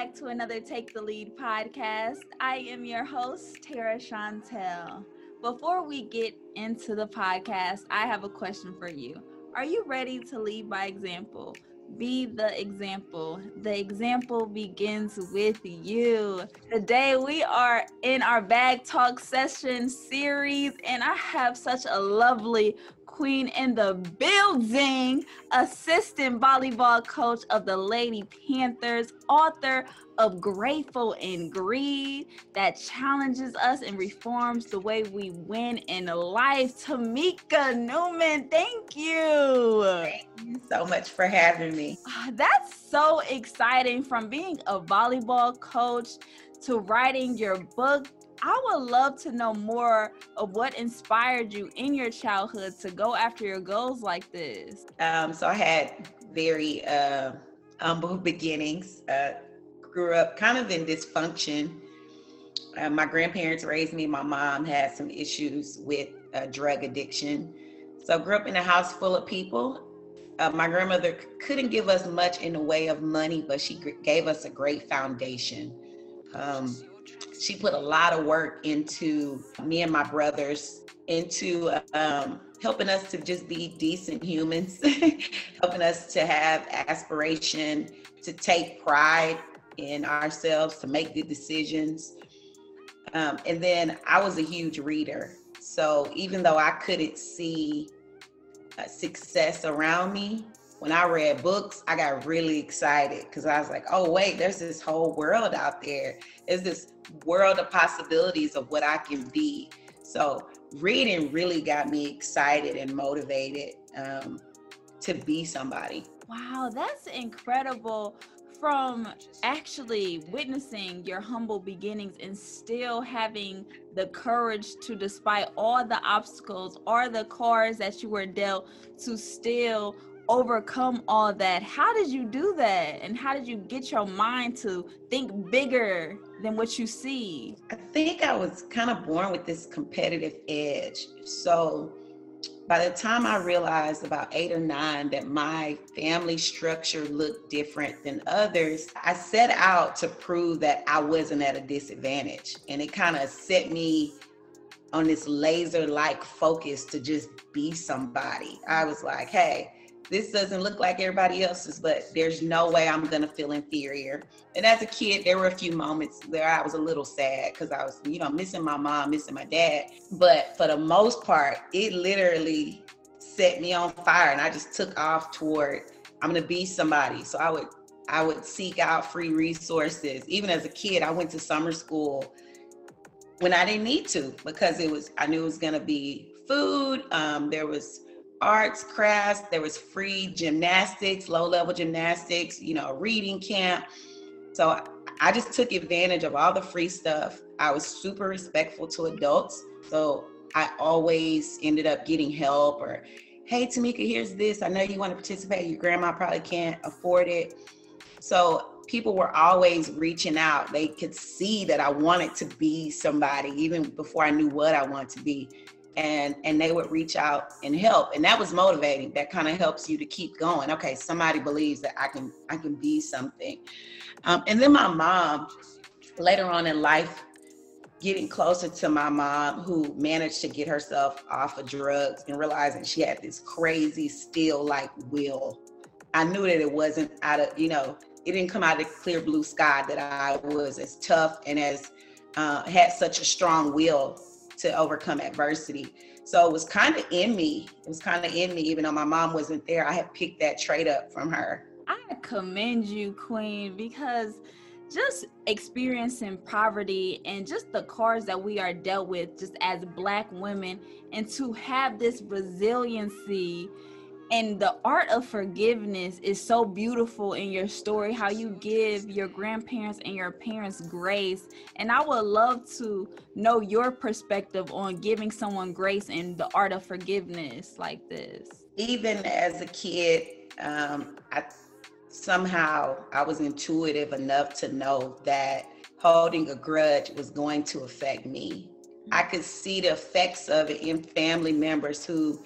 back to another Take the Lead podcast. I am your host, Tara Chantel. Before we get into the podcast, I have a question for you. Are you ready to lead by example? Be the example. The example begins with you. Today, we are in our bag talk session series, and I have such a lovely queen in the building, assistant volleyball coach of the Lady Panthers, author of Grateful in Greed that challenges us and reforms the way we win in life. Tamika Newman, thank you. Thank you so much for having me. Ah, that's so exciting from being a volleyball coach to writing your book I would love to know more of what inspired you in your childhood to go after your goals like this. Um, so I had very uh, humble beginnings. Uh, grew up kind of in dysfunction. Uh, my grandparents raised me. My mom had some issues with uh, drug addiction. So grew up in a house full of people. Uh, my grandmother couldn't give us much in the way of money, but she gave us a great foundation. Um, she put a lot of work into me and my brothers into um, helping us to just be decent humans, helping us to have aspiration, to take pride in ourselves, to make good decisions. Um, and then I was a huge reader. So even though I couldn't see uh, success around me, when I read books, I got really excited because I was like, oh, wait, there's this whole world out there. There's this world of possibilities of what I can be. So reading really got me excited and motivated um, to be somebody. Wow, that's incredible. From actually witnessing your humble beginnings and still having the courage to, despite all the obstacles or the cards that you were dealt, to still overcome all that. How did you do that? And how did you get your mind to think bigger than what you see? I think I was kind of born with this competitive edge. So by the time I realized about eight or nine that my family structure looked different than others, I set out to prove that I wasn't at a disadvantage. And it kind of set me on this laser like focus to just be somebody. I was like, hey, this doesn't look like everybody else's, but there's no way I'm gonna feel inferior. And as a kid, there were a few moments where I was a little sad because I was, you know, missing my mom, missing my dad. But for the most part, it literally set me on fire and I just took off toward I'm gonna be somebody. So I would I would seek out free resources. Even as a kid, I went to summer school when I didn't need to because it was I knew it was gonna be food. Um, there was arts, crafts. There was free gymnastics, low level gymnastics, you know, reading camp. So I just took advantage of all the free stuff. I was super respectful to adults. So I always ended up getting help or, hey, Tamika, here's this. I know you want to participate. Your grandma probably can't afford it. So people were always reaching out. They could see that I wanted to be somebody even before I knew what I wanted to be and and they would reach out and help. And that was motivating. That kind of helps you to keep going. Okay somebody believes that i can i can be something. Um, and then my mom later on in life getting closer to my mom who managed to get herself off of drugs and realizing she had this crazy still like will. I knew that it wasn't out of you know it didn't come out of the clear blue sky that i was as tough and as uh, had such a strong will to overcome adversity. So it was kind of in me. It was kind of in me, even though my mom wasn't there. I had picked that trait up from her. I commend you, Queen, because just experiencing poverty and just the cards that we are dealt with just as black women and to have this resiliency and the art of forgiveness is so beautiful in your story how you give your grandparents and your parents grace. And i would love to know your perspective on giving someone grace and the art of forgiveness like this. Even as a kid um, I, somehow i was intuitive enough to know that holding a grudge was going to affect me. I could see the effects of it in family members who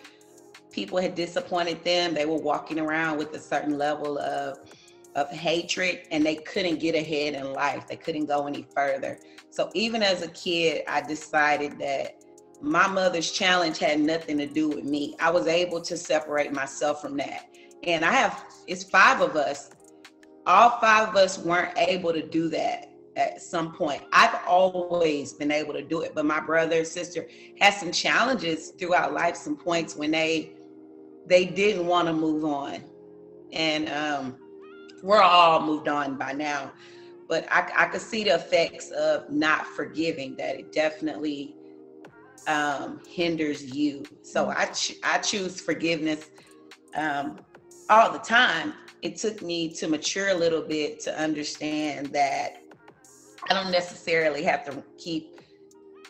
people had disappointed them. They were walking around with a certain level of of hatred and they couldn't get ahead in life. They couldn't go any further. So even as a kid, I decided that my mother's challenge had nothing to do with me. I was able to separate myself from that. And I have, it's five of us. All five of us weren't able to do that at some point. I've always been able to do it, but my brother and sister had some challenges throughout life, some points when they they didn't want to move on. And um, we're all moved on by now. But I, I could see the effects of not forgiving that it definitely um, hinders you. So mm. I, ch- I choose forgiveness um, all the time. It took me to mature a little bit to understand that I don't necessarily have to keep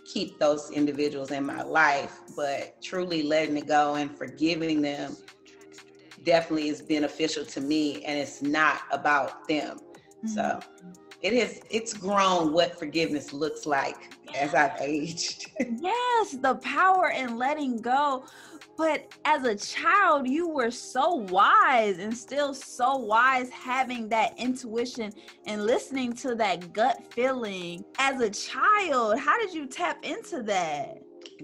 keep those individuals in my life, but truly letting it go and forgiving them definitely is beneficial to me and it's not about them. Mm-hmm. So it is it's grown what forgiveness looks like as I've aged. yes, the power in letting go. But as a child, you were so wise and still so wise having that intuition and listening to that gut feeling. As a child, how did you tap into that?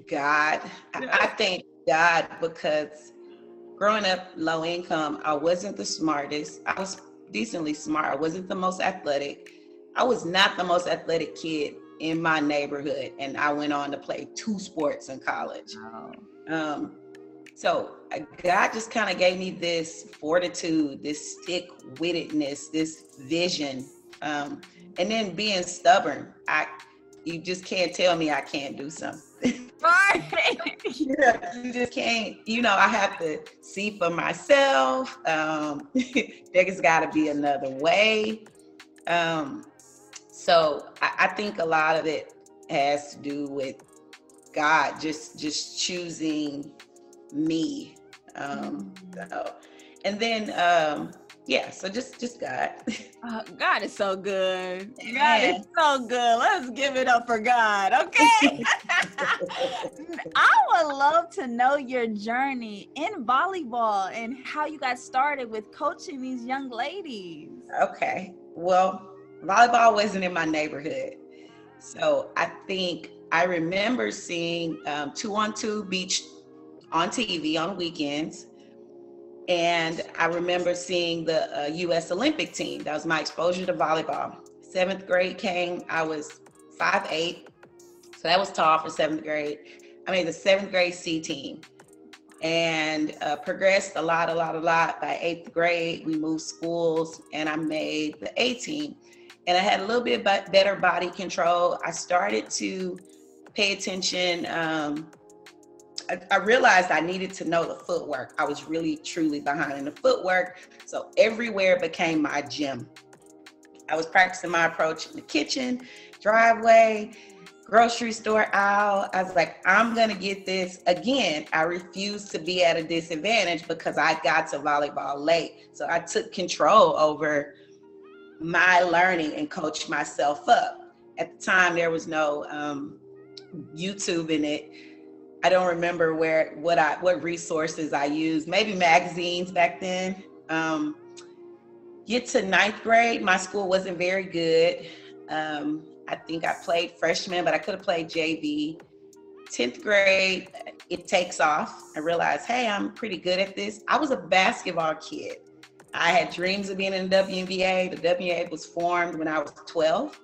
God. I think God because growing up low income, I wasn't the smartest. I was decently smart. I wasn't the most athletic. I was not the most athletic kid in my neighborhood, and I went on to play two sports in college. Wow. Um, so God just kind of gave me this fortitude, this stick wittedness, this vision, um, and then being stubborn. I, you just can't tell me I can't do something. Right. yeah, you just can't. You know, I have to see for myself. Um, there's got to be another way. Um, so I, I think a lot of it has to do with God just just choosing me. Um, so, and then um, yeah, so just just God. Uh, God is so good. God is so good. Let's give it up for God, okay? I would love to know your journey in volleyball and how you got started with coaching these young ladies. Okay. Well, volleyball wasn't in my neighborhood. So I think I remember seeing um, two on two beach on TV on weekends. And I remember seeing the uh, US Olympic team. That was my exposure to volleyball. Seventh grade came, I was five eight, So that was tall for seventh grade. I made the seventh grade C team and uh, progressed a lot, a lot, a lot. By eighth grade, we moved schools and I made the A team. And I had a little bit better body control. I started to pay attention um, I, realized I needed to know the footwork. I was really truly behind in the footwork. So everywhere became my gym. I was practicing my approach in the kitchen, driveway, grocery store aisle. I was like, I'm gonna get this. Again, I refused to be at a disadvantage because I got to volleyball late. So I took control over my learning and coached myself up. At the time, there was no um, YouTube in it. I don't remember where what I what resources I used. Maybe magazines back then. Um, get to ninth grade, my school wasn't very good. Um, I think I played freshman, but I could have played JV. 10th grade, it takes off. I realized, hey, I'm pretty good at this. I was a basketball kid. I had dreams of being in the WNBA. The WNBA was formed when I was 12.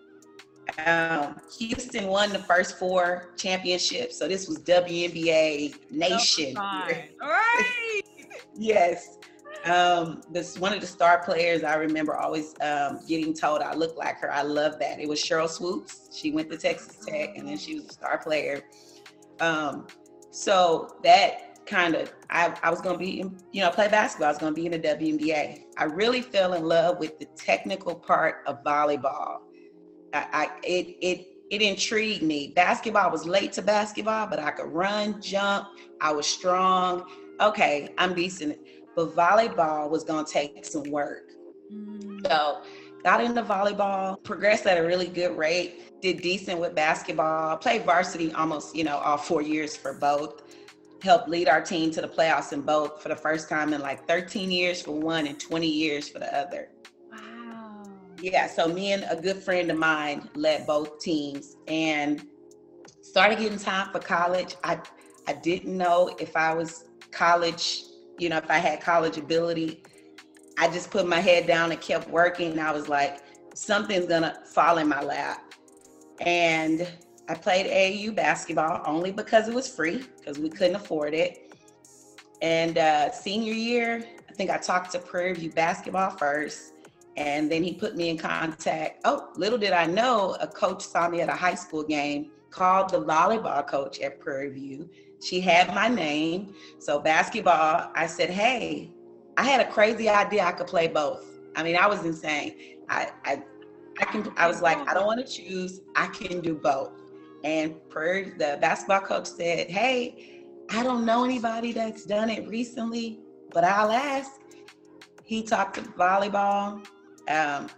Um, Houston won the first four championships, so this was WNBA nation. All right. yes. Um, this one of the star players I remember always um, getting told I look like her. I love that. It was Sheryl Swoopes. She went to Texas Tech, and then she was a star player. Um, so that kind of I, I was going to be you know play basketball. I was going to be in the WNBA. I really fell in love with the technical part of volleyball I, I it it it intrigued me. Basketball was late to basketball, but I could run, jump. I was strong. Okay, I'm decent. But volleyball was gonna take some work. Mm. So got into volleyball, progressed at a really good rate, did decent with basketball, played varsity almost, you know, all four years for both. Helped lead our team to the playoffs in both for the first time in like 13 years for one and 20 years for the other. Yeah, so me and a good friend of mine led both teams and started getting time for college. I I didn't know if I was college, you know, if I had college ability. I just put my head down and kept working. And I was like, something's gonna fall in my lap. And I played AAU basketball only because it was free, because we couldn't afford it. And uh, senior year, I think I talked to Prairie View basketball first. And then he put me in contact. Oh, little did I know, a coach saw me at a high school game, called the volleyball coach at Prairie View. She had my name. So, basketball, I said, hey, I had a crazy idea I could play both. I mean, I was insane. I, I, I can. I was like, I don't want to choose. I can do both. And Prairie, the basketball coach said, hey, I don't know anybody that's done it recently, but I'll ask. He talked to volleyball. Um,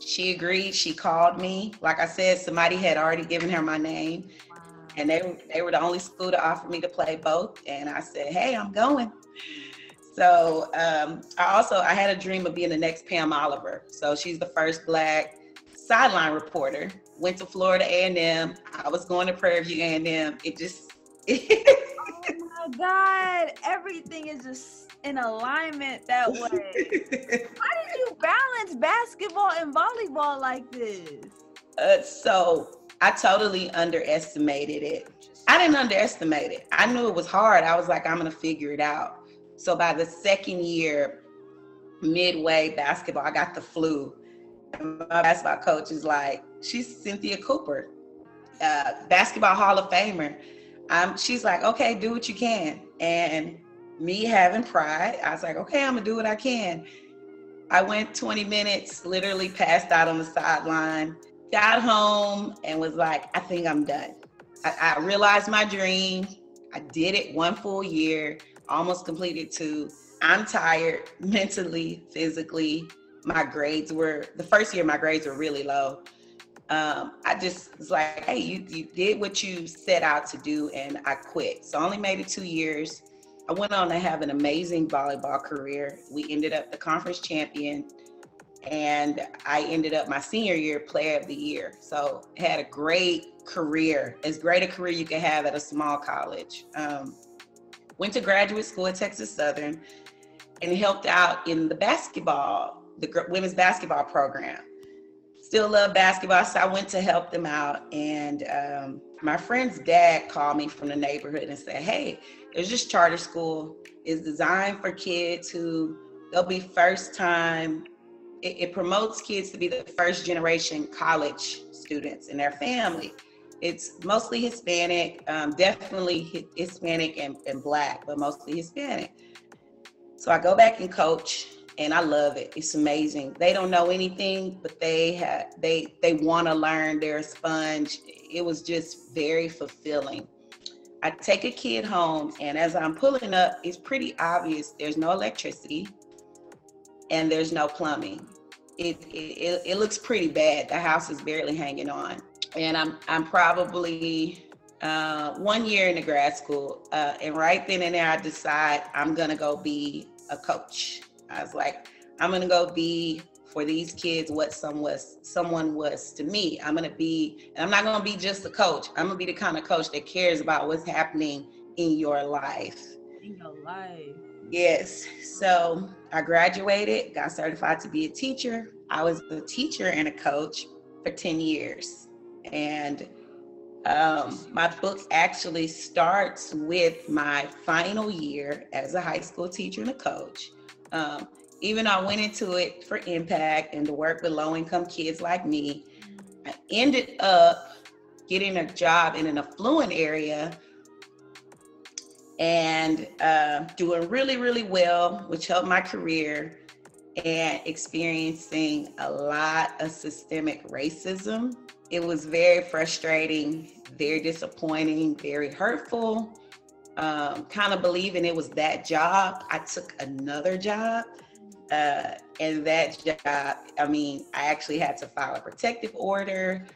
she agreed. She called me. Like I said, somebody had already given her my name, and they they were the only school to offer me to play both. And I said, "Hey, I'm going." So um, I also I had a dream of being the next Pam Oliver. So she's the first Black sideline reporter. Went to Florida A&M. I was going to Prairie View A&M. It just. oh God! Everything is just in alignment that way. How did you balance basketball and volleyball like this? Uh, so I totally underestimated it. I didn't underestimate it. I knew it was hard. I was like, I'm gonna figure it out. So by the second year, midway basketball, I got the flu. And my basketball coach is like, she's Cynthia Cooper, uh, basketball Hall of Famer. Um, she's like, okay, do what you can. And me having pride, I was like, okay, I'm gonna do what I can. I went 20 minutes, literally passed out on the sideline, got home, and was like, I think I'm done. I, I realized my dream. I did it one full year, almost completed two. I'm tired mentally, physically. My grades were the first year, my grades were really low. Um, I just was like, hey, you, you did what you set out to do, and I quit. So I only made it two years. I went on to have an amazing volleyball career. We ended up the conference champion, and I ended up my senior year player of the year. So had a great career, as great a career you can have at a small college. Um, went to graduate school at Texas Southern, and helped out in the basketball, the women's basketball program. Still love basketball, so I went to help them out. And um, my friend's dad called me from the neighborhood and said, "Hey." It's just charter school. It's designed for kids who they'll be first time. It, it promotes kids to be the first generation college students in their family. It's mostly Hispanic, um, definitely Hispanic and, and Black, but mostly Hispanic. So I go back and coach, and I love it. It's amazing. They don't know anything, but they have they they want to learn. They're a sponge. It was just very fulfilling. I take a kid home, and as I'm pulling up, it's pretty obvious there's no electricity and there's no plumbing. It, it, it looks pretty bad. The house is barely hanging on. And I'm, I'm probably uh, one year in the grad school. Uh, and right then and there, I decide I'm to go be a coach. I was like, I'm to go be for these kids what some was someone was to me. I'm gonna be, and I'm not gonna be just a coach. I'm gonna be the kind of coach that cares about what's happening in your life. In your life. Yes. So I graduated, got certified to be a teacher. I was a teacher and a coach for 10 years. And um, my book actually starts with my final year as a high school teacher and a coach. Um, even though I went into it for impact and to work with low income kids like me, I ended up getting a job in an affluent area and uh, doing really, really well, which helped my career, and experiencing a lot of systemic racism. It was very frustrating, very disappointing, very hurtful. Um, kind of believing it was that job. I took another job uh, and that job, I mean, I actually had to file a protective order.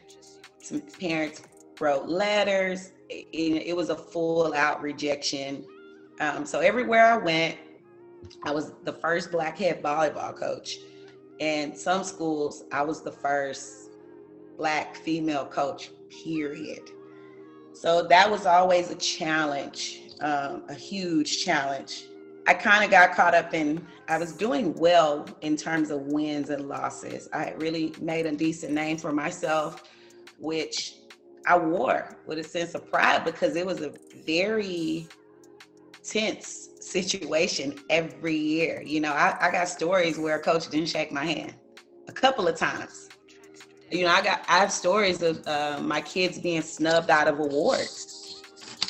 Some parents wrote letters. It, it was a full out rejection. Um, so everywhere I went, I was the first black head volleyball coach. And some schools, I was the first black female coach, period. So that was always a challenge, um, a huge challenge. I kind of got caught up in, I was doing well in terms of wins and losses. I really made a decent name for myself, which I wore with a sense of pride because it was a very tense situation every year. You know, I, I got stories where a coach didn't shake my hand a couple of times. You know, I got I have stories of uh, my kids being snubbed out of awards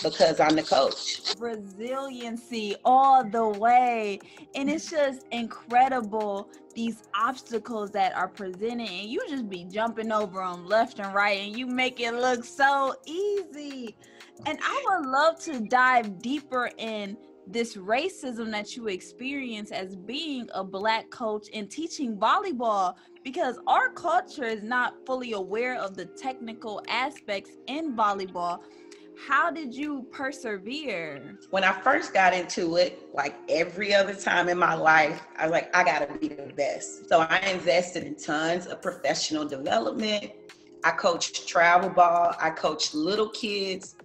because I'm the coach. Resiliency all the way. And it's just incredible these obstacles that are presented, and you just be jumping over them left and right, and you make it look so easy. And I would love to dive deeper in this racism that you experience as being a black coach and teaching volleyball because our culture is not fully aware of the technical aspects in volleyball how did you persevere? When I first got into it, like every other time in my life, I was like, I gotta be the best. So I invested in tons of professional development. I coached travel ball, I coached little kids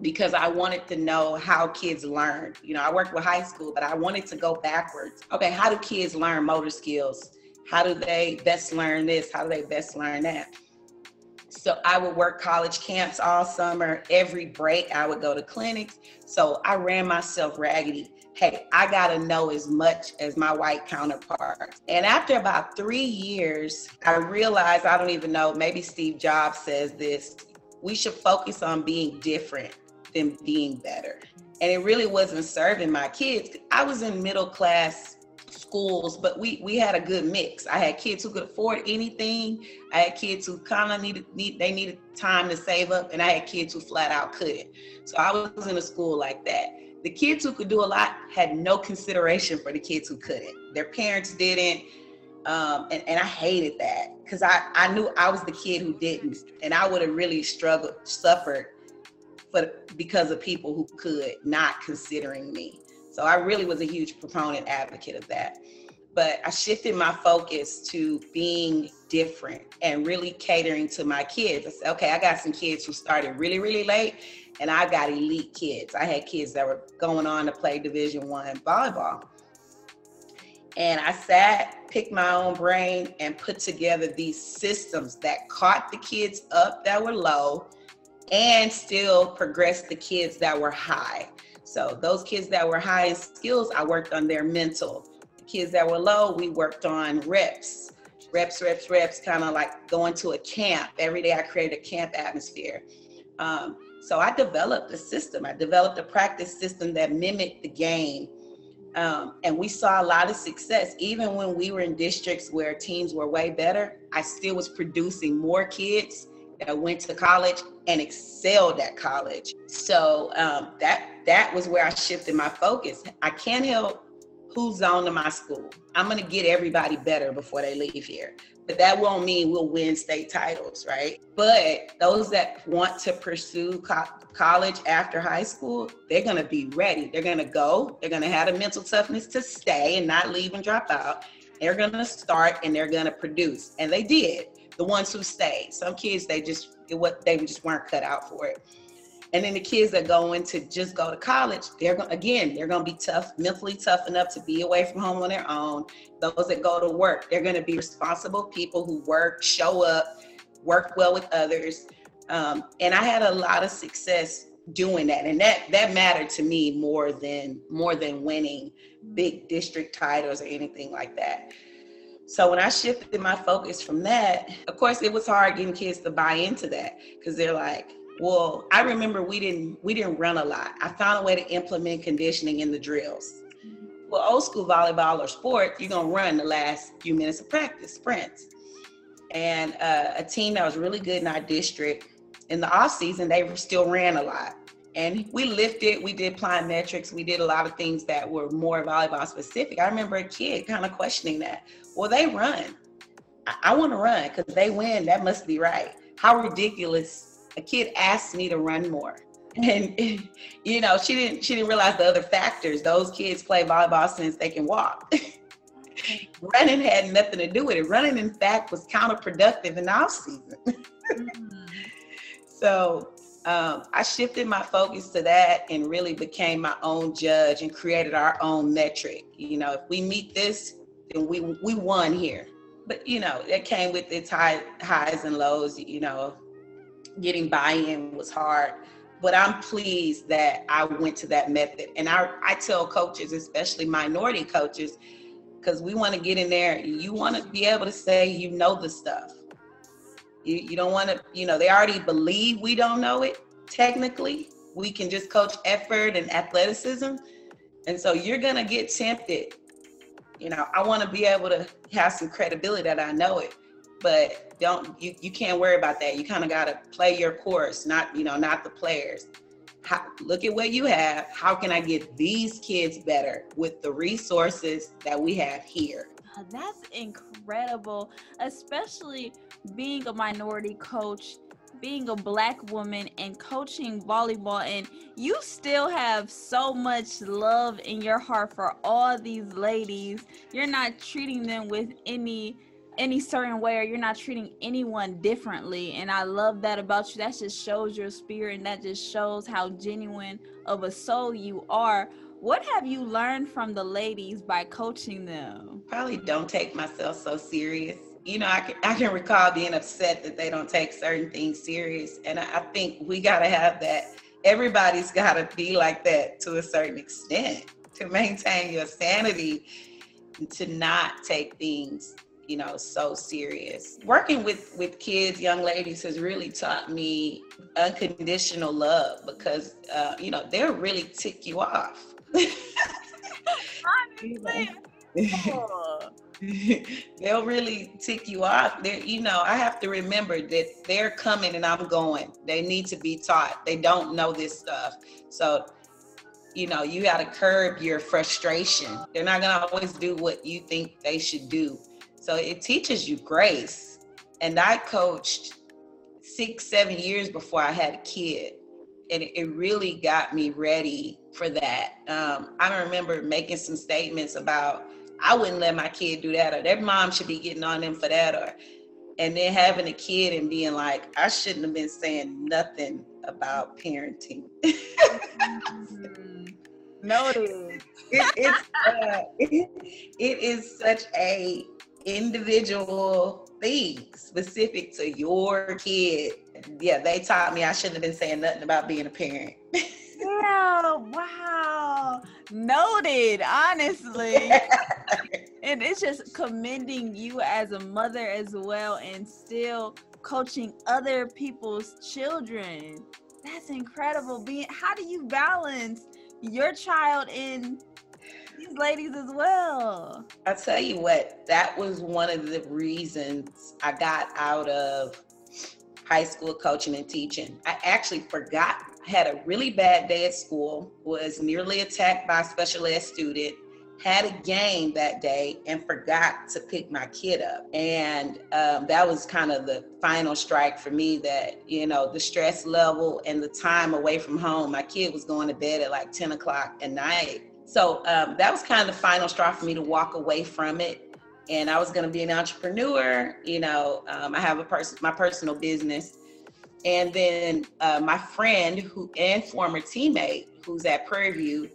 because I wanted to know how kids learn. You know, I worked with high school, but I wanted to go backwards. Okay, how do kids learn motor skills? How do they best learn this? How do they best learn that? So I would work college camps all summer. Every break, I would go to clinics. So I ran myself raggedy. Hey, I got to know as much as my white counterparts. And after about three years, I realized I don't even know, maybe Steve Jobs says this we should focus on being different than being better. And it really wasn't serving my kids. I was in middle class schools, but we we had a good mix. I had kids who could afford anything. I had kids who kind of needed need they needed time to save up, and I had kids who flat out couldn't. So I was in a school like that. The kids who could do a lot had no consideration for the kids who couldn't. Their parents didn't, um, and, and I hated that because I I knew I was the kid who didn't, and I would have really struggled, suffered, for because of people who could not considering me. So I really was a huge proponent advocate of that. But I shifted my focus to being different and really catering to my kids. I said, okay, I got some kids who started really, really late, and I got elite kids. I had kids that were going on to play Division One volleyball. And I sat, picked my own brain, and put together these systems that caught the kids up that were low and still progressed the kids that were high. So those kids that were high in skills, I worked on their mental. The kids that were low, we worked on reps, reps, reps, reps, kind of like going to a camp. Every day I created a camp atmosphere. Um, so I developed a system. I developed a practice system that mimicked the game. Um, and we saw a lot of success. Even when we were in districts where teams were way better, I still was producing more kids that went to college and excelled at college. So um, that that was where I shifted my focus. I can't help who's on to my school. I'm gonna get everybody better before they leave here. But that won't mean we'll win state titles, right? But those that want to pursue co- college after high school, they're gonna be ready. They're gonna go. They're gonna have the mental toughness to stay and not leave and drop out. They're gonna start and they're gonna produce, and they did the ones who stayed. Some kids they just what they just weren't cut out for it. And then the kids that go in to just go to college, they're going again, they're going to be tough, mentally tough enough to be away from home on their own. Those that go to work, they're going to be responsible people who work, show up, work well with others. Um, and I had a lot of success doing that, and that that mattered to me more than more than winning big district titles or anything like that. So when I shifted my focus from that, of course, it was hard getting kids to buy into that because they're like, well, I remember we didn't we didn't run a lot. I found a way to implement conditioning in the drills. Well, old school volleyball or sport, you're gonna run the last few minutes of practice, sprints. And uh, a team that was really good in our district in the off season, they still ran a lot. And we lifted, we did plyometrics, we did a lot of things that were more volleyball specific. I remember a kid kind of questioning that. Well, they run. I, I want to run because they win. That must be right. How ridiculous! A kid asked me to run more, and you know she didn't she didn't realize the other factors. Those kids play volleyball since they can walk. running had nothing to do with it. Running, in fact, was counterproductive in off season. mm-hmm. So um, I shifted my focus to that and really became my own judge and created our own metric. You know, if we meet this, then we we won here. But you know, it came with its high highs and lows. You know, getting buy-in was hard but I'm pleased that I went to that method. And I, I tell coaches, especially minority coaches, because we want to get in there, you want to be able to say you know the stuff. You, you don't want to, you know, they already believe we don't know it technically. We can just coach effort and athleticism. And so you're going to get tempted. You know, I want to be able to have some credibility that I know it but don't you, you can't worry about that you kind of got to play your course not you know not the players how, look at what you have how can i get these kids better with the resources that we have here that's incredible especially being a minority coach being a black woman and coaching volleyball and you still have so much love in your heart for all these ladies. You're not treating them with any any certain way or you're not treating anyone differently and i love that about you. That just shows your spirit and that just shows how genuine of a soul you are what have you learned from the ladies by coaching them? Probably don't take myself so serious. You know i can, I can recall being upset that they don't take certain things serious and i, I think we got to have that. Everybody's got to be like that to a certain extent to maintain your sanity to not take things you know so serious. Working with with kids young ladies has really taught me unconditional love because uh, you know they'll really tick you off they'll really tick you off. They you know i have to remember that they're coming and i'm going. They need to be taught. They don't know this stuff. So you know you got to curb your frustration. They're not going to always do what you think they should do. So it teaches you grace. And I coached six, seven years before I had a kid. And it really got me ready for that. Um, I remember making some statements about I wouldn't let my kid do that, or their mom should be getting on them for that, or and then having a kid and being like, I shouldn't have been saying nothing about parenting. mm-hmm. Noted. It, it's uh, it, it is such a individual thing specific to your kid. Yeah, they taught me I shouldn't have been saying nothing about being a parent. yeah, wow. Noted, honestly. and it's just commending you as a mother as well and still coaching other people's children. That's incredible. Being how do you balance your child in these ladies as well. I tell you what, that was one of the reasons I got out of high school coaching and teaching. I actually forgot, had a really bad day at school, was nearly attacked by a special ed student, had a game that day and forgot to pick my kid up. And um, that was kind of the final strike for me that, you know, the stress level and the time away from home. My kid was going to bed at like 10 o'clock at night so um, that was kind of the final straw for me to walk away from it. And I was going to be an entrepreneur. You know, um, I have a person, my personal business. And then uh, my friend who and former teammate who's at Prairie View,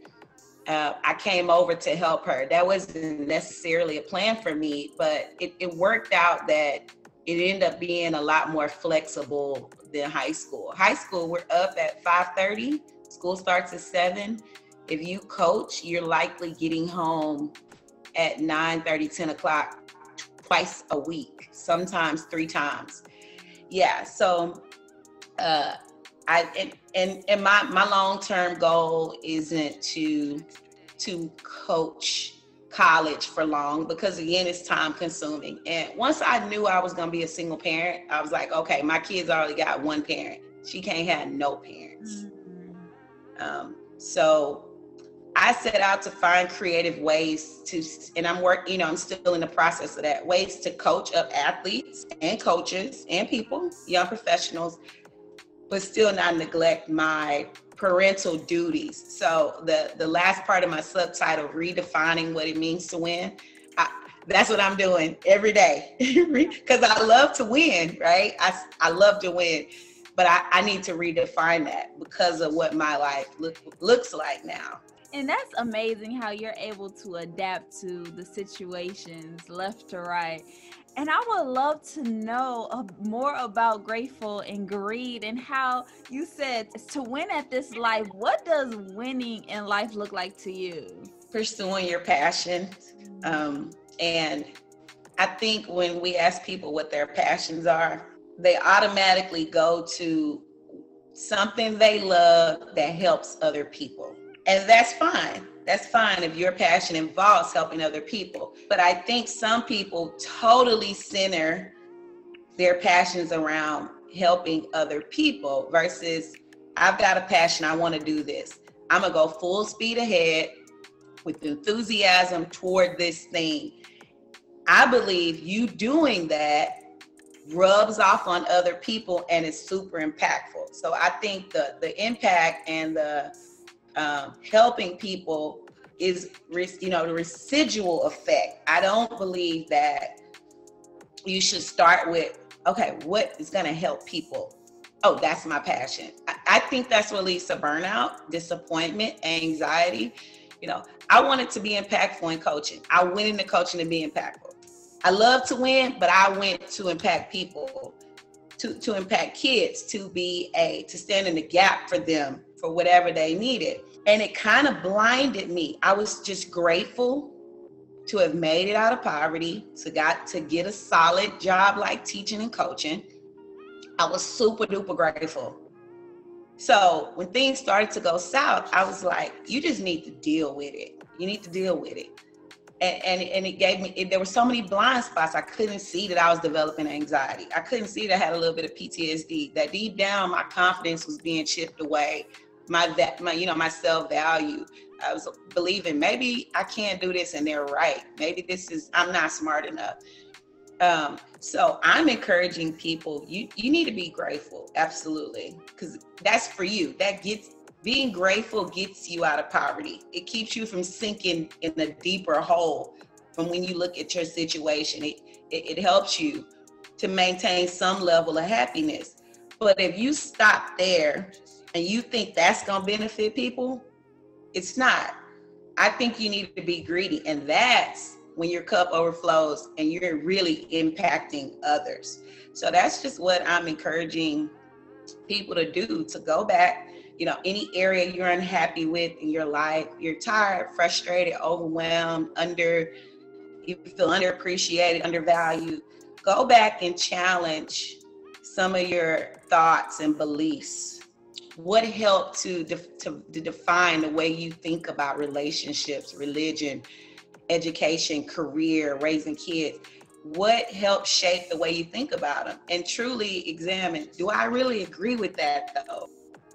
uh, I came over to help her. That wasn't necessarily a plan for me, but it, it worked out that it ended up being a lot more flexible than high school. High school, we're up at 5:30. School starts at seven if you coach, you're likely getting home at 9 30, 10 o'clock twice a week, sometimes three times. Yeah. So uh I and and, and my, my long-term goal isn't to to coach college for long because again it's time consuming. And once i knew i was going to be a single parent i was like okay my kids already got one parent. She can't have no parents. Mm-hmm. um, so I set out to find creative ways to, and I'm working, you know, I'm still in the process of that, ways to coach up athletes and coaches and people, young professionals, but still not neglect my parental duties. So the the last part of my subtitle, redefining what it means to win, I, that's what I'm doing every day because I love to win, right? I, I love to win, but I, I need to redefine that because of what my life look, looks like now. And that's amazing how you're able to adapt to the situations left to right. And I would love to know more about Grateful and Greed and how you said to win at this life, what does winning in life look like to you? Pursuing your passion. Um, and I think when we ask people what their passions are, they automatically go to something they love that helps other people. And that's fine. That's fine if your passion involves helping other people. But I think some people totally center their passions around helping other people versus I've got a passion, I want to do this. I'm going to go full speed ahead with enthusiasm toward this thing. I believe you doing that rubs off on other people and is super impactful. So I think the the impact and the um, helping people is you know the residual effect. I don't believe that you should start with okay, what is going to help people? Oh, that's my passion. I, I think that's what leads to burnout, disappointment, anxiety. You know, I wanted to be impactful in coaching. I went into coaching to be impactful. I love to win, but I went to impact people, to, to impact kids, to be a to stand in the gap for them for whatever they needed. And it kind of blinded me. I was just grateful to have made it out of poverty, to got to get a solid job like teaching and coaching. I was super duper grateful. So when things started to go south, I was like, you just need to deal with it. You need to deal with it. And, and, and it gave me, it, there were so many blind spots. I couldn't see that I was developing anxiety. I couldn't see that I had a little bit of PTSD, that deep down my confidence was being chipped away my that my you know my self value i was believing maybe i can't do this and they're right. Maybe this is i'm not smart enough. Um, so i'm encouraging people you you need to be grateful absolutely because that's for you. That gets being grateful gets you out of poverty. It keeps you from sinking in a deeper hole from when you look at your situation. It, it, it helps you to maintain some level of happiness. But if you stop there and you think that's going to benefit people, it's not. I think you need to be greedy. And that's when your cup overflows and you're really impacting others. So that's just what I'm encouraging people to do to go back. You know, any area you're unhappy with in your life, you're tired, frustrated, overwhelmed, under, you feel underappreciated, undervalued, go back and challenge some of your thoughts and beliefs what helped to, to, to define the way you think about relationships, religion, education, career, raising kids? What helped shape the way you think about them? And truly examine do I really agree with that though?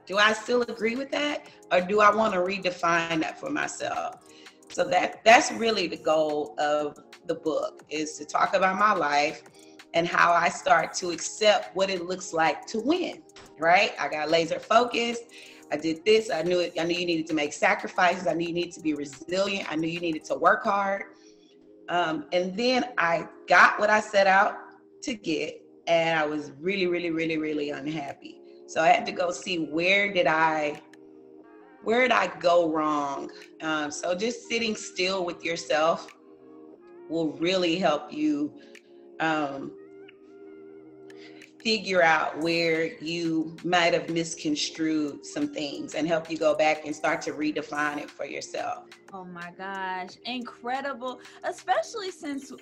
Do I still agree with that? Or do I want to redefine that for myself? So that that's really the goal of the book is to talk about my life and how I start to accept what it looks like to win right? I got laser focused. I did this. I knew it. I knew you needed to make sacrifices. I knew you needed to be resilient. I knew you needed to work hard. Um, and then I got what I set out to get, and I was really, really, really, really unhappy. So I had to go see where did I, where did I go wrong? Um, so just sitting still with yourself will really help you um, figure out where you might have misconstrued some things and help you go back and start to redefine it for yourself. Oh my gosh, incredible. Especially since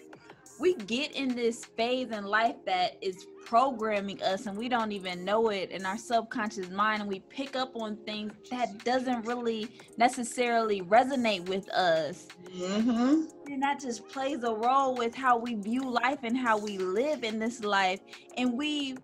we get in this phase in life that is programming us and we don't even know it in our subconscious mind and we pick up on things that doesn't really necessarily resonate with us. Mm-hmm. and that just plays a role with how we view life and how we live in this life. And we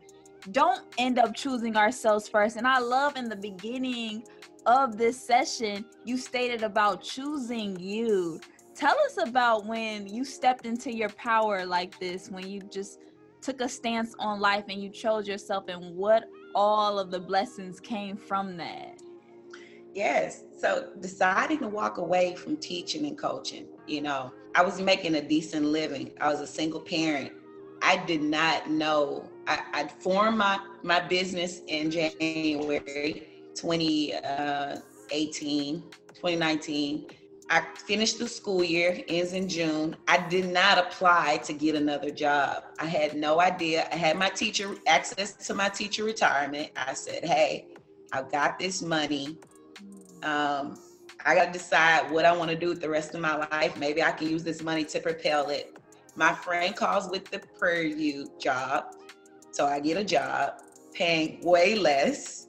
don't end up choosing ourselves first. And i love in the beginning of this session you stated about choosing you tell us about when you stepped into your power like this when you just took a stance on life and you chose yourself and what all of the blessings came from that Yes. So deciding to walk away from teaching and coaching, you know, I was making a decent living. I was a single parent. I did not know. I, I'd formed my, my business in January 2018, uh, 2019. I finished the school year, ends in June. I did not apply to get another job. I had no idea. I had my teacher access to my teacher retirement. I said, hey, I've got this money. Um, I got to decide what I want to do with the rest of my life. Maybe I can use this money to propel it. My friend calls with the View job. So I get a job paying way less.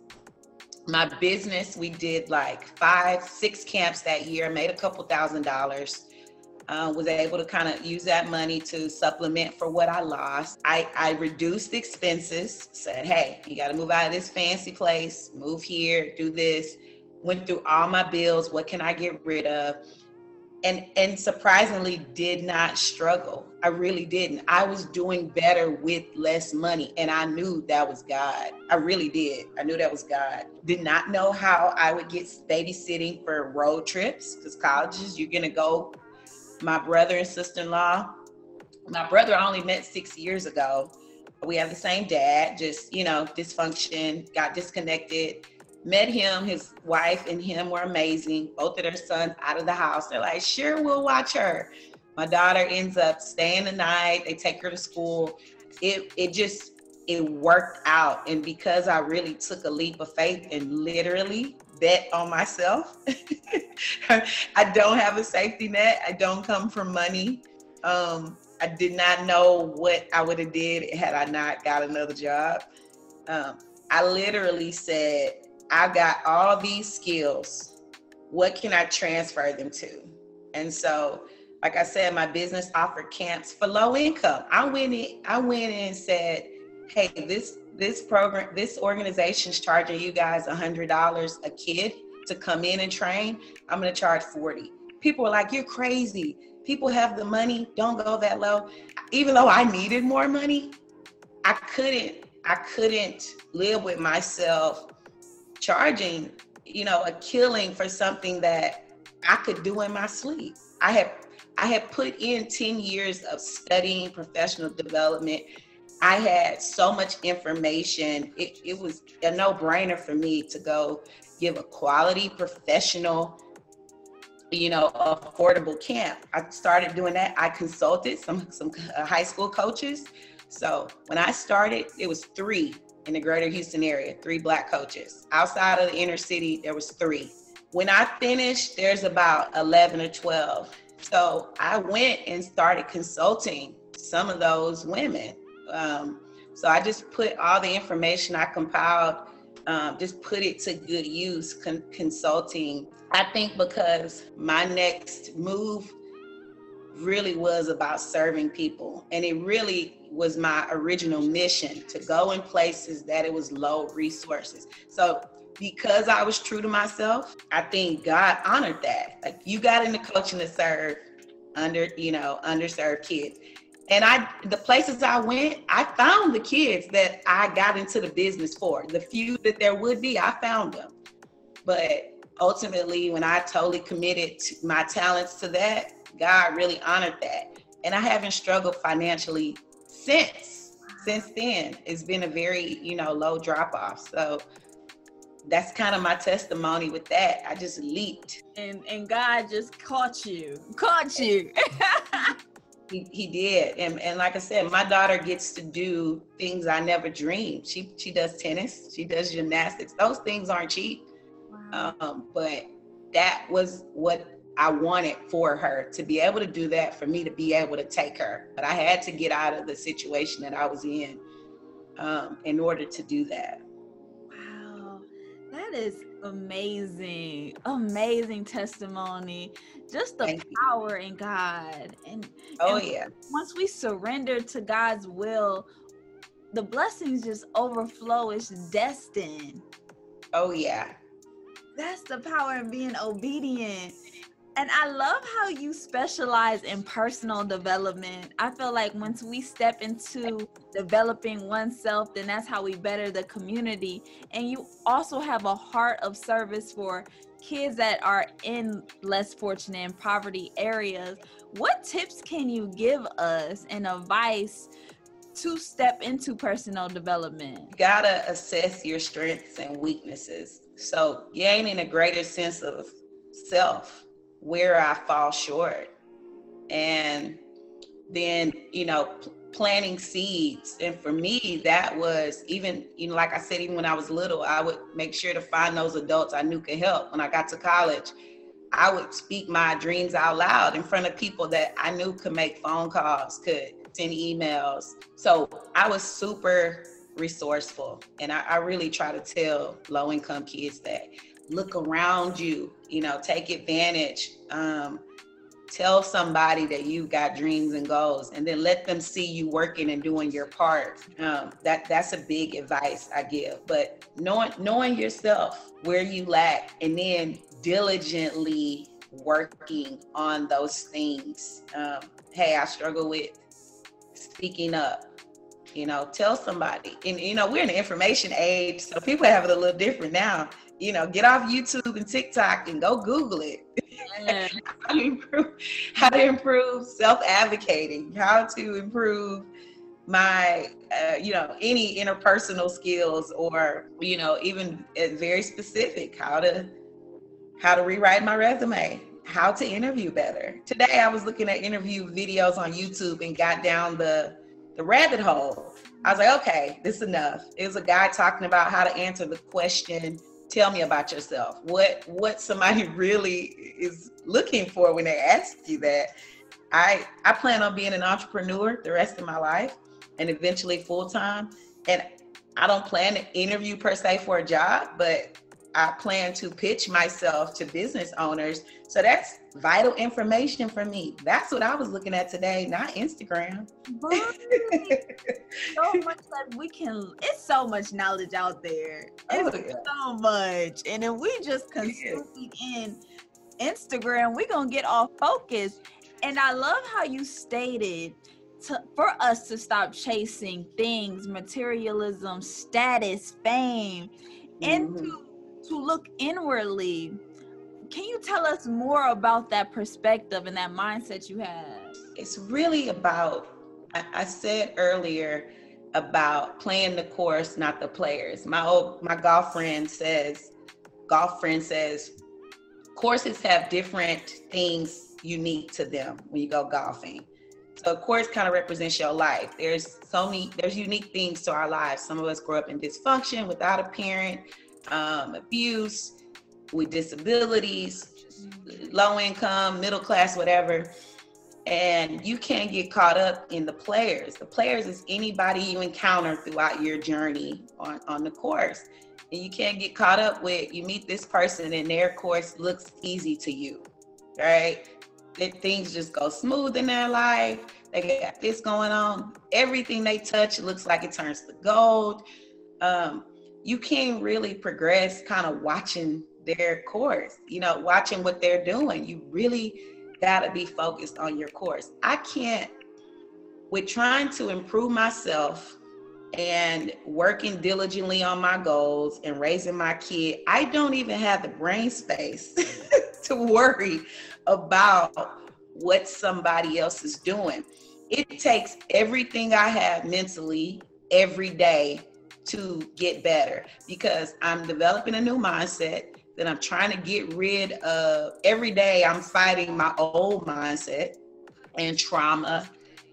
My business, we did like five, six camps that year, made a couple thousand dollars. Uh, was able to kind of use that money to supplement for what I lost. I, I reduced expenses, said, hey, you got to move out of this fancy place, move here, do this went through all my bills. What can I get rid of? And and surprisingly did not struggle. I really didn't. I was doing better with less money and I knew that was God. I really did. I knew that was God. Did not know how I would get babysitting for road trips cuz colleges you're to go my brother and sister-in-law. My brother I only met 6 years ago. We have the same dad, just, you know, dysfunction, got disconnected met him, his wife and him were amazing. Both of their sons out of the house. They're like, sure, we'll watch her. My daughter ends up staying the night. They take her to school. It it just it worked out. And because I really took a leap of faith and literally bet on myself, I don't have a safety net. I don't come from money. Um, I did not know what I would have did had I not got another job. Um, I literally said, I've got all these skills. What can I transfer them to? And so, like I said, my business offered camps for low income. I went in, I went in and said, hey, this this program, this organization's charging you guys a hundred dollars a kid to come in and train. I'm gonna charge 40. People were like, you're crazy. People have the money, don't go that low. Even though I needed more money, I couldn't, I couldn't live with myself charging, you know, a killing for something that I could do in my sleep. I had I had put in 10 years of studying professional development. I had so much information. It, it was a no-brainer for me to go give a quality professional you know affordable camp i started doing that i consulted some some uh, high school coaches so when i started it was three in the greater Houston area, three black coaches. Outside of the inner city, there was three. When I finished, there's about 11 or 12. So I went and started consulting some of those women. Um, so I just put all the information I compiled, um, just put it to good use, con- consulting. I think because my next move really was about serving people. And it really was my original mission to go in places that it was low resources. So because I was true to myself, I think God honored that. Like you got into coaching to serve under, you know, underserved kids. And I the places I went, I found the kids that I got into the business for. The few that there would be, I found them. But ultimately when I totally committed my talents to that, God really honored that. And I haven't struggled financially since. Since then, it's been a very, you know, low drop off. So that's kind of my testimony with that. I just leaped. And and God just caught you. Caught you. he, he did. And and like I said, my daughter gets to do things I never dreamed. She she does tennis, she does gymnastics. Those things aren't cheap. Wow. Um, but that was what I wanted for her to be able to do that, for me to be able to take her. But I had to get out of the situation that I was in um, in order to do that. Wow, that is amazing. Amazing testimony. Just the Thank power you. in God. And oh, and yeah. Once we surrender to God's will, the blessings just overflow. It's destined. Oh, yeah. That's the power of being obedient And I love how you specialize in personal development. I feel like once we step into developing oneself, then that's how we better the community. And you also have a heart of service for kids that are in less fortunate and poverty areas. What tips can you give us and advice to step into personal development? You gotta assess your strengths and weaknesses. So gaining a greater sense of self where I fall short. And then, you know, planting seeds. And for me, that was even, you know, like I said, even when I was little, I would make sure to find those adults I knew could help. When I got to college, I would speak my dreams out loud in front of people that I knew could make phone calls, could send emails. So I was super resourceful. And I, I really try to tell low income kids that look around you, you know, take advantage. Um, tell somebody that you've got dreams and goals and then let them see you working and doing your part um, that that's a big advice i give but knowing knowing yourself where you lack and then diligently working on those things um, hey i struggle with speaking up you know tell somebody and you know we're in the information age so people have it a little different now you know, get off YouTube and TikTok and go Google it. how, to improve, how to improve self-advocating, how to improve my, uh, you know, any interpersonal skills, or you know, even very specific, how to how to rewrite my resume, how to interview better. Today, I was looking at interview videos on YouTube and got down the the rabbit hole. I was like, okay, this is enough. It was a guy talking about how to answer the question tell me about yourself. What what somebody really is looking for when they ask you that. I i plan on being an entrepreneur the rest of my life and eventually full-time. And i don't plan to interview per se for a job but I plan to pitch myself to business owners. So that's vital information for me. That's what I was looking at today, not Instagram. so much that we can, it's so much knowledge out there. Oh, it's yeah. so much. And if we just consume in Instagram, we're going to get off focus. And I love how you stated to, for us to stop chasing things, materialism, status, fame, mm-hmm. and to to look inwardly. Can you tell us more about that perspective and that mindset you have? It's really about, I, said earlier, about playing the course, not the players. My old my golf friend says, golf friend says, courses have different things unique to them when you go golfing. So a course kind of represents your life. There's so many, there's unique things to our lives. Some of us grow up in dysfunction without a parent um, abuse, with disabilities, low income, middle class, whatever. And you can't get caught up in the players. The players is anybody you encounter throughout your journey on, on the course. And you can't get caught up with you meet this person and their course looks easy to you, right? That things just go smooth in their life. They got this going on. Everything they touch looks like it turns to gold. Um, you can't really progress kind of watching their course, you know, watching what they're doing. You really got to be focused on your course. I can't, with trying to improve myself and working diligently on my goals and raising my kid, I don't even have the brain space to worry about what somebody else is doing. It takes everything I have mentally every day to get better because I'm developing a new mindset that I'm trying to get rid of. Every day I'm fighting my old mindset and trauma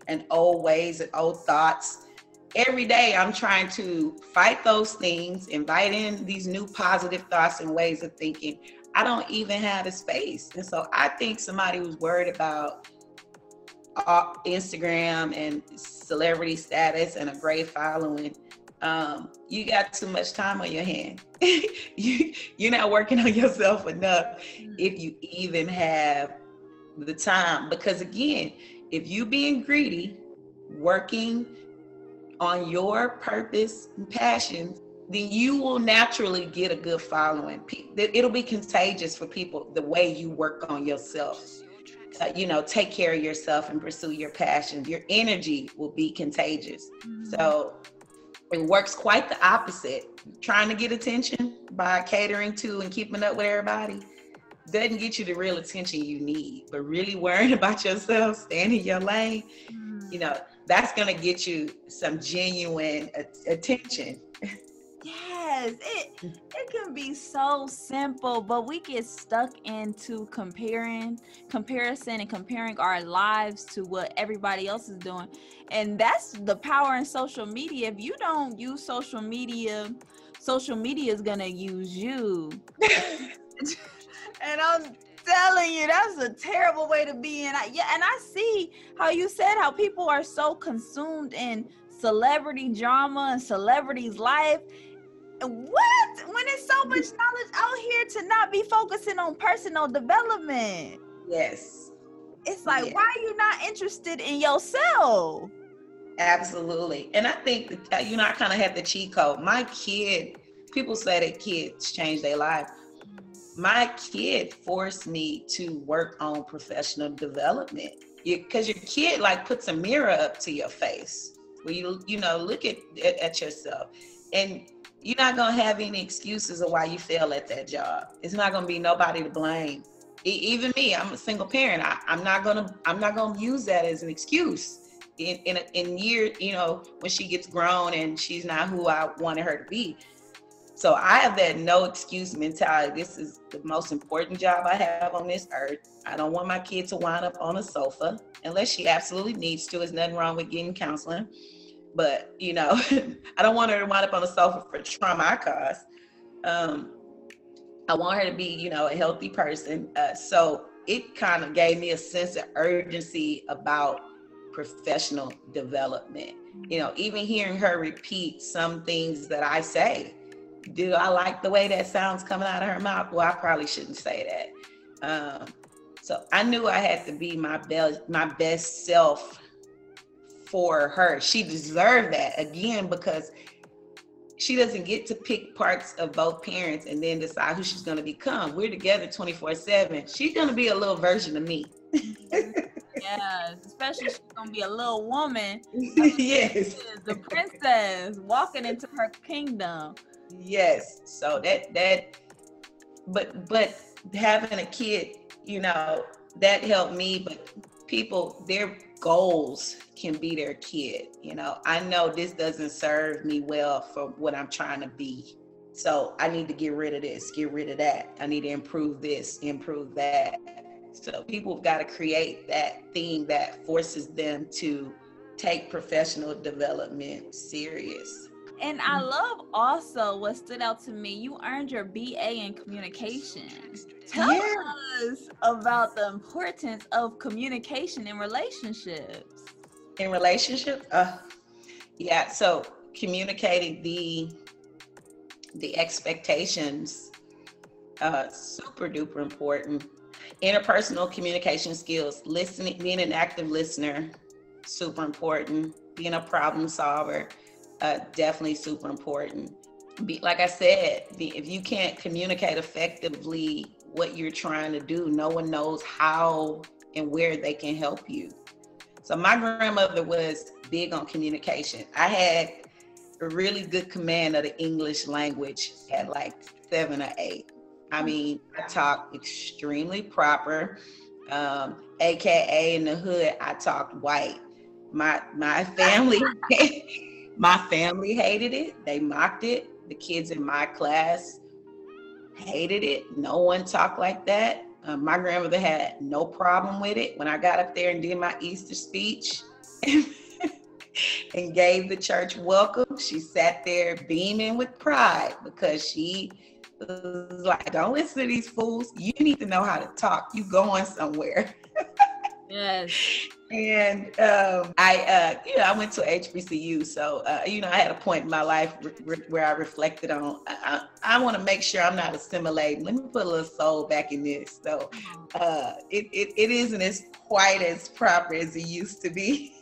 and old ways and old thoughts. Every day I'm trying to fight those things, invite in these new positive thoughts and ways of thinking. I don't even have a space. And so I think somebody was worried about uh, Instagram and celebrity status and a great following um, you got too much time on your hand. you you're not working on yourself enough mm. if you even have the time. Because again, if you being greedy, working on your purpose and passions then you will naturally get a good following. It'll be contagious for people the way you work on yourself. Uh, you know, take care of yourself and pursue your passions. Your energy will be contagious. Mm-hmm. So it works quite the opposite. Trying to get attention by catering to and keeping up with everybody doesn't get you the real attention you need. But really worrying about yourself, staying in your lane, mm-hmm. you know, that's gonna get you some genuine attention. Yes, it it can be so simple, but we get stuck into comparing, comparison, and comparing our lives to what everybody else is doing, and that's the power in social media. If you don't use social media, social media is gonna use you. and I'm telling you, that's a terrible way to be. And I, yeah, and I see how you said how people are so consumed in celebrity drama and celebrities' life what? When there's so much knowledge out here to not be focusing on personal development. Yes. It's like, yes. why are you not interested in yourself? Absolutely. And I think uh, you know, I kind of had the cheat code. My kid, people say that kids change their life. My kid forced me to work on professional development because you, your kid like puts a mirror up to your face where you you know look at at yourself and you're not gonna have any excuses of why you fail at that job. It's not gonna be nobody to blame. even me, I'm a single parent. I, am not gonna I'm not gonna use that as an excuse. In in in year, you know, when she gets grown and she's not who I wanted her to be. So I have that no excuse mentality. This is the most important job I have on this earth. I don't want my kid to wind up on a sofa unless she absolutely needs to. There's nothing wrong with getting counseling but you know, I don't want her to wind up on the sofa for trauma I caused. Um, I want her to be, you know, a healthy person. Uh, so it kind of gave me a sense of urgency about professional development. You know, even hearing her repeat some things that I say. Do I like the way that sounds coming out of her mouth? Well, I probably shouldn't say that. Um, so I knew I had to be my best, my best self for her. She deserved that again because she doesn't get to pick parts of both parents and then decide who she's going to become. We're together 24 7. She's going to be a little version of me. yes, especially she's going to be a little woman. yes. The princess walking into her kingdom. Yes. So that, that, but, but having a kid, you know, that helped me. But people, their goals can be their kid. You know, I know this doesn't serve me well for what I'm trying to be. So I need to get rid of this, get rid of that. I need to improve this, improve that. So people have got to create that thing that forces them to take professional development serious. And I love also what stood out to me. You earned your BA in communication. Tell yeah. us about the importance of communication in relationships. In relationships, uh, yeah. So communicating the the expectations, uh, super duper important. Interpersonal communication skills, listening, being an active listener, super important. Being a problem solver uh, definitely super important. Be, like I said, if you can't communicate effectively what you're trying to do, no one knows how and where they can help you. So my grandmother was big on communication. I had a really good command of the English language at like seven or eight. I mean, I talk extremely proper. Um, AKA in the hood, I talked white. My my family My family hated it. They mocked it. The kids in my class hated it. No one talked like that. Um, my grandmother had no problem with it. When I got up there and did my Easter speech and gave the church welcome, she sat there beaming with pride because she was like, Don't listen to these fools. You need to know how to talk. You going somewhere. yes and um, I, uh, you know, I went to HBCU, so uh, you know, I had a point in my life re- where I reflected on. I, I, I want to make sure I'm not assimilating. Let me put a little soul back in this. So uh, it, it it isn't as quite as proper as it used to be,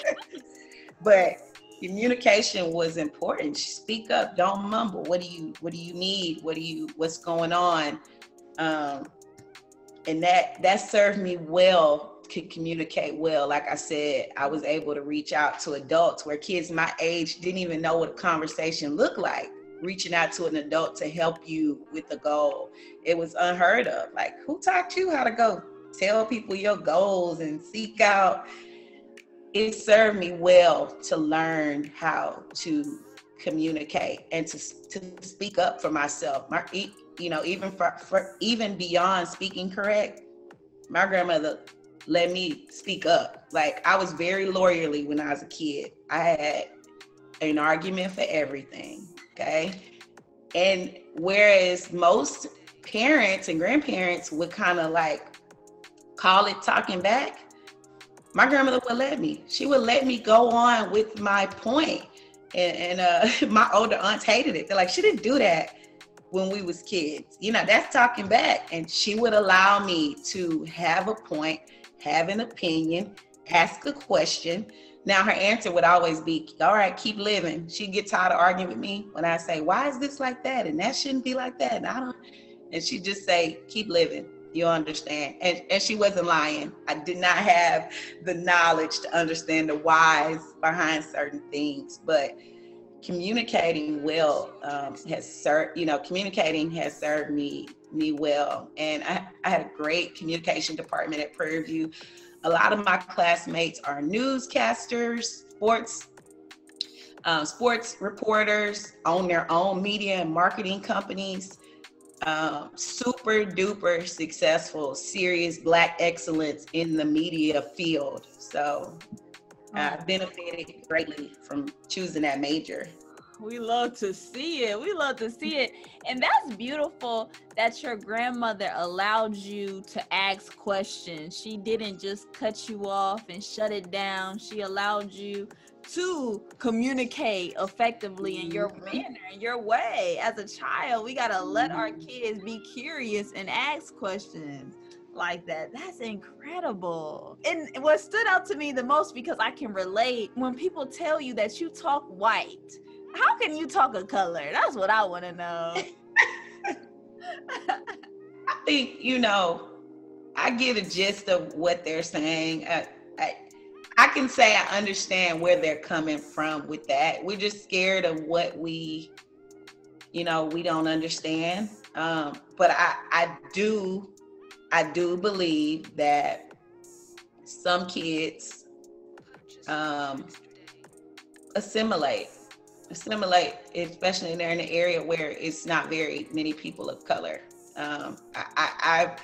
but communication was important. Speak up, don't mumble. What do you what do you need? What do you what's going on? Um, and that that served me well could communicate well. Like I said, I was able to reach out to adults where kids my age didn't even know what a conversation looked like. Reaching out to an adult to help you with the goal. It was unheard of. Like, who taught you how to go tell people your goals and seek out? It served me well to learn how to communicate and to, to speak up for myself. My, you know, even for, for even beyond speaking correct, my grandmother let me speak up. Like I was very lawyerly when I was a kid. I had an argument for everything. Okay. And whereas most parents and grandparents would kind of like call it talking back, my grandmother would let me. She would let me go on with my point. And, and uh, my older aunts hated it. They're like, she didn't do that when we was kids. You know, that's talking back. And she would allow me to have a point have an opinion, ask a question. Now her answer would always be, all right, keep living. She'd get tired of arguing with me when I say, why is this like that? And that shouldn't be like that. And I don't, and she'd just say, keep living. You'll understand. And, and she wasn't lying. I did not have the knowledge to understand the whys behind certain things, but communicating well um, has served, you know, communicating has served me me well. And I, I had a great communication department at Prairie View. A lot of my classmates are newscasters, sports, um, sports reporters, own their own media and marketing companies. Um, super duper successful, serious black excellence in the media field. So I benefited greatly from choosing that major. We love to see it. We love to see it. And that's beautiful that your grandmother allowed you to ask questions. She didn't just cut you off and shut it down. She allowed you to communicate effectively in your mm-hmm. manner, in your way. As a child, we got to let our mm-hmm. kids be curious and ask questions like that. That's incredible. And what stood out to me the most because I can relate when people tell you that you talk white how can you talk a color? That's what I want to know. I think you know, I get a gist of what they're saying. I, I, I can say I understand where they're coming from with that. We're just scared of what we, you know, we don't understand. Um, but I, I do, I do believe that some kids um, assimilate assimilate, especially they're in an area where it's not very many people of color. Um, I, I,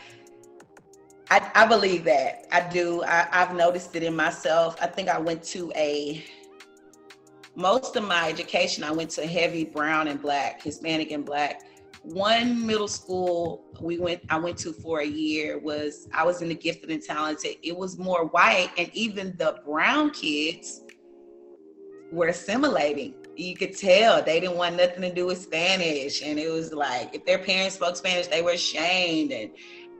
I, I, believe that. I do. I, I've noticed it in myself. I think I went to a, most of my education, I went to heavy brown and black, Hispanic and black. One middle school we went, I went to for a year was, I was in the gifted and talented. It was more white and even the brown kids were assimilating you could tell they didn't want nothing to do with Spanish. And it was like if their parents spoke Spanish, they were ashamed and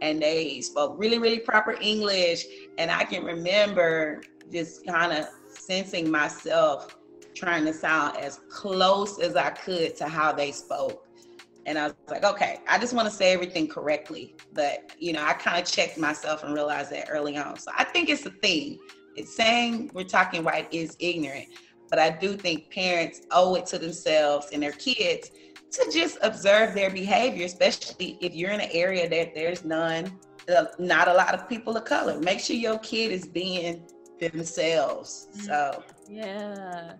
and they spoke really, really proper English. And I can remember just kind of sensing myself trying to sound as close as I could to how they spoke. And I was like, okay, I just want to say everything correctly. But, you know, I kind of checked myself and realized that early on. So I think it's a thing. It's saying we're talking white is ignorant. But I do think parents owe it to themselves and their kids to just observe their behavior, especially if you're in an area that there's none, uh, not a lot of people of color. Make sure your kid is being themselves. Mm-hmm. So, yeah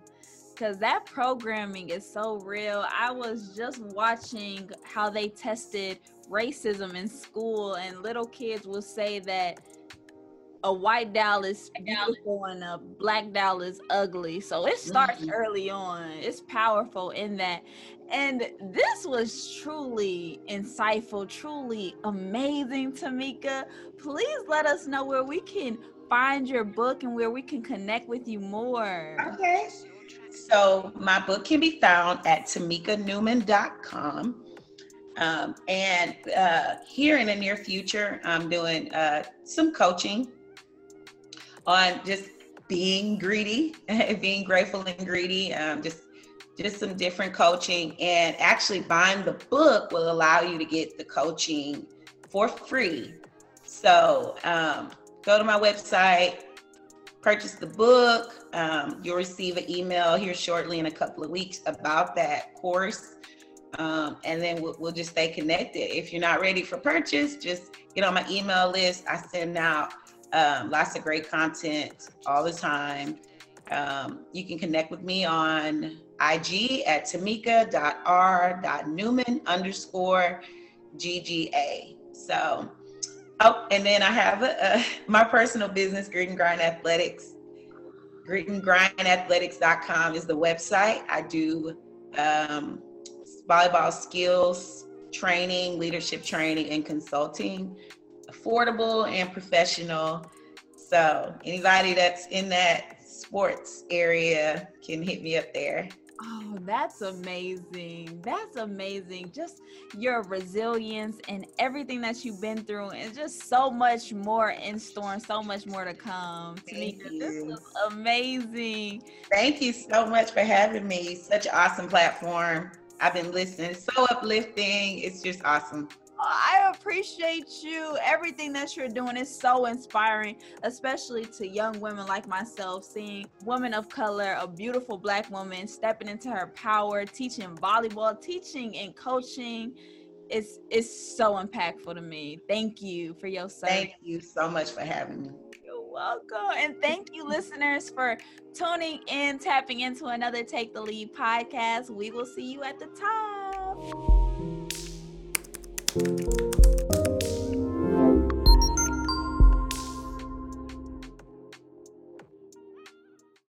because that programming is so real. I was just watching how they tested racism in school, and little kids will say that a white doll is beautiful and a black doll is ugly. So it starts mm-hmm. early on. It's powerful in that. And this was truly insightful, truly amazing, Tamika. Please let us know where we can find your book and where we can connect with you more. Okay. So my book can be found at tamikanewman.com. Um, and uh, here in the near future, I'm doing uh, some coaching on just being greedy, being grateful and greedy. Um, just just some different coaching, and actually buying the book will allow you to get the coaching for free. So um, go to my website, purchase the book. Um, you'll receive an email here shortly in a couple of weeks about that course. Um, and then we'll, we'll, just stay connected. If you're not ready for purchase, just get on my email list. I send out um, lots of great content all the time. Um, you can connect with me on IG at tamika.r.newman underscore GGA. So, oh, and then I have a, a, my personal business, Grit and Grind Athletics. Gritandgrindathletics.com is the website. I do um, volleyball skills training, leadership training, and consulting affordable and professional. So anybody that's in that sports area can hit me up there. Oh, that's amazing. That's amazing. Just your resilience and everything that you've been through, and just so much more in store and so much more to come. Thank Tamika, you. this is amazing. Thank you so much for having me. Such an awesome platform. I've been listening. It's so uplifting. It's just awesome. I appreciate you. Everything that you're doing is so inspiring, especially to young women like myself, seeing women of color, a beautiful black woman stepping into her power, teaching volleyball, teaching and coaching. It's it's so impactful to me. Thank you for your service. Thank you so much for having me. You're welcome. And thank you, listeners, for tuning in, tapping into another Take the Lead podcast. We will see you at the top. Thank you.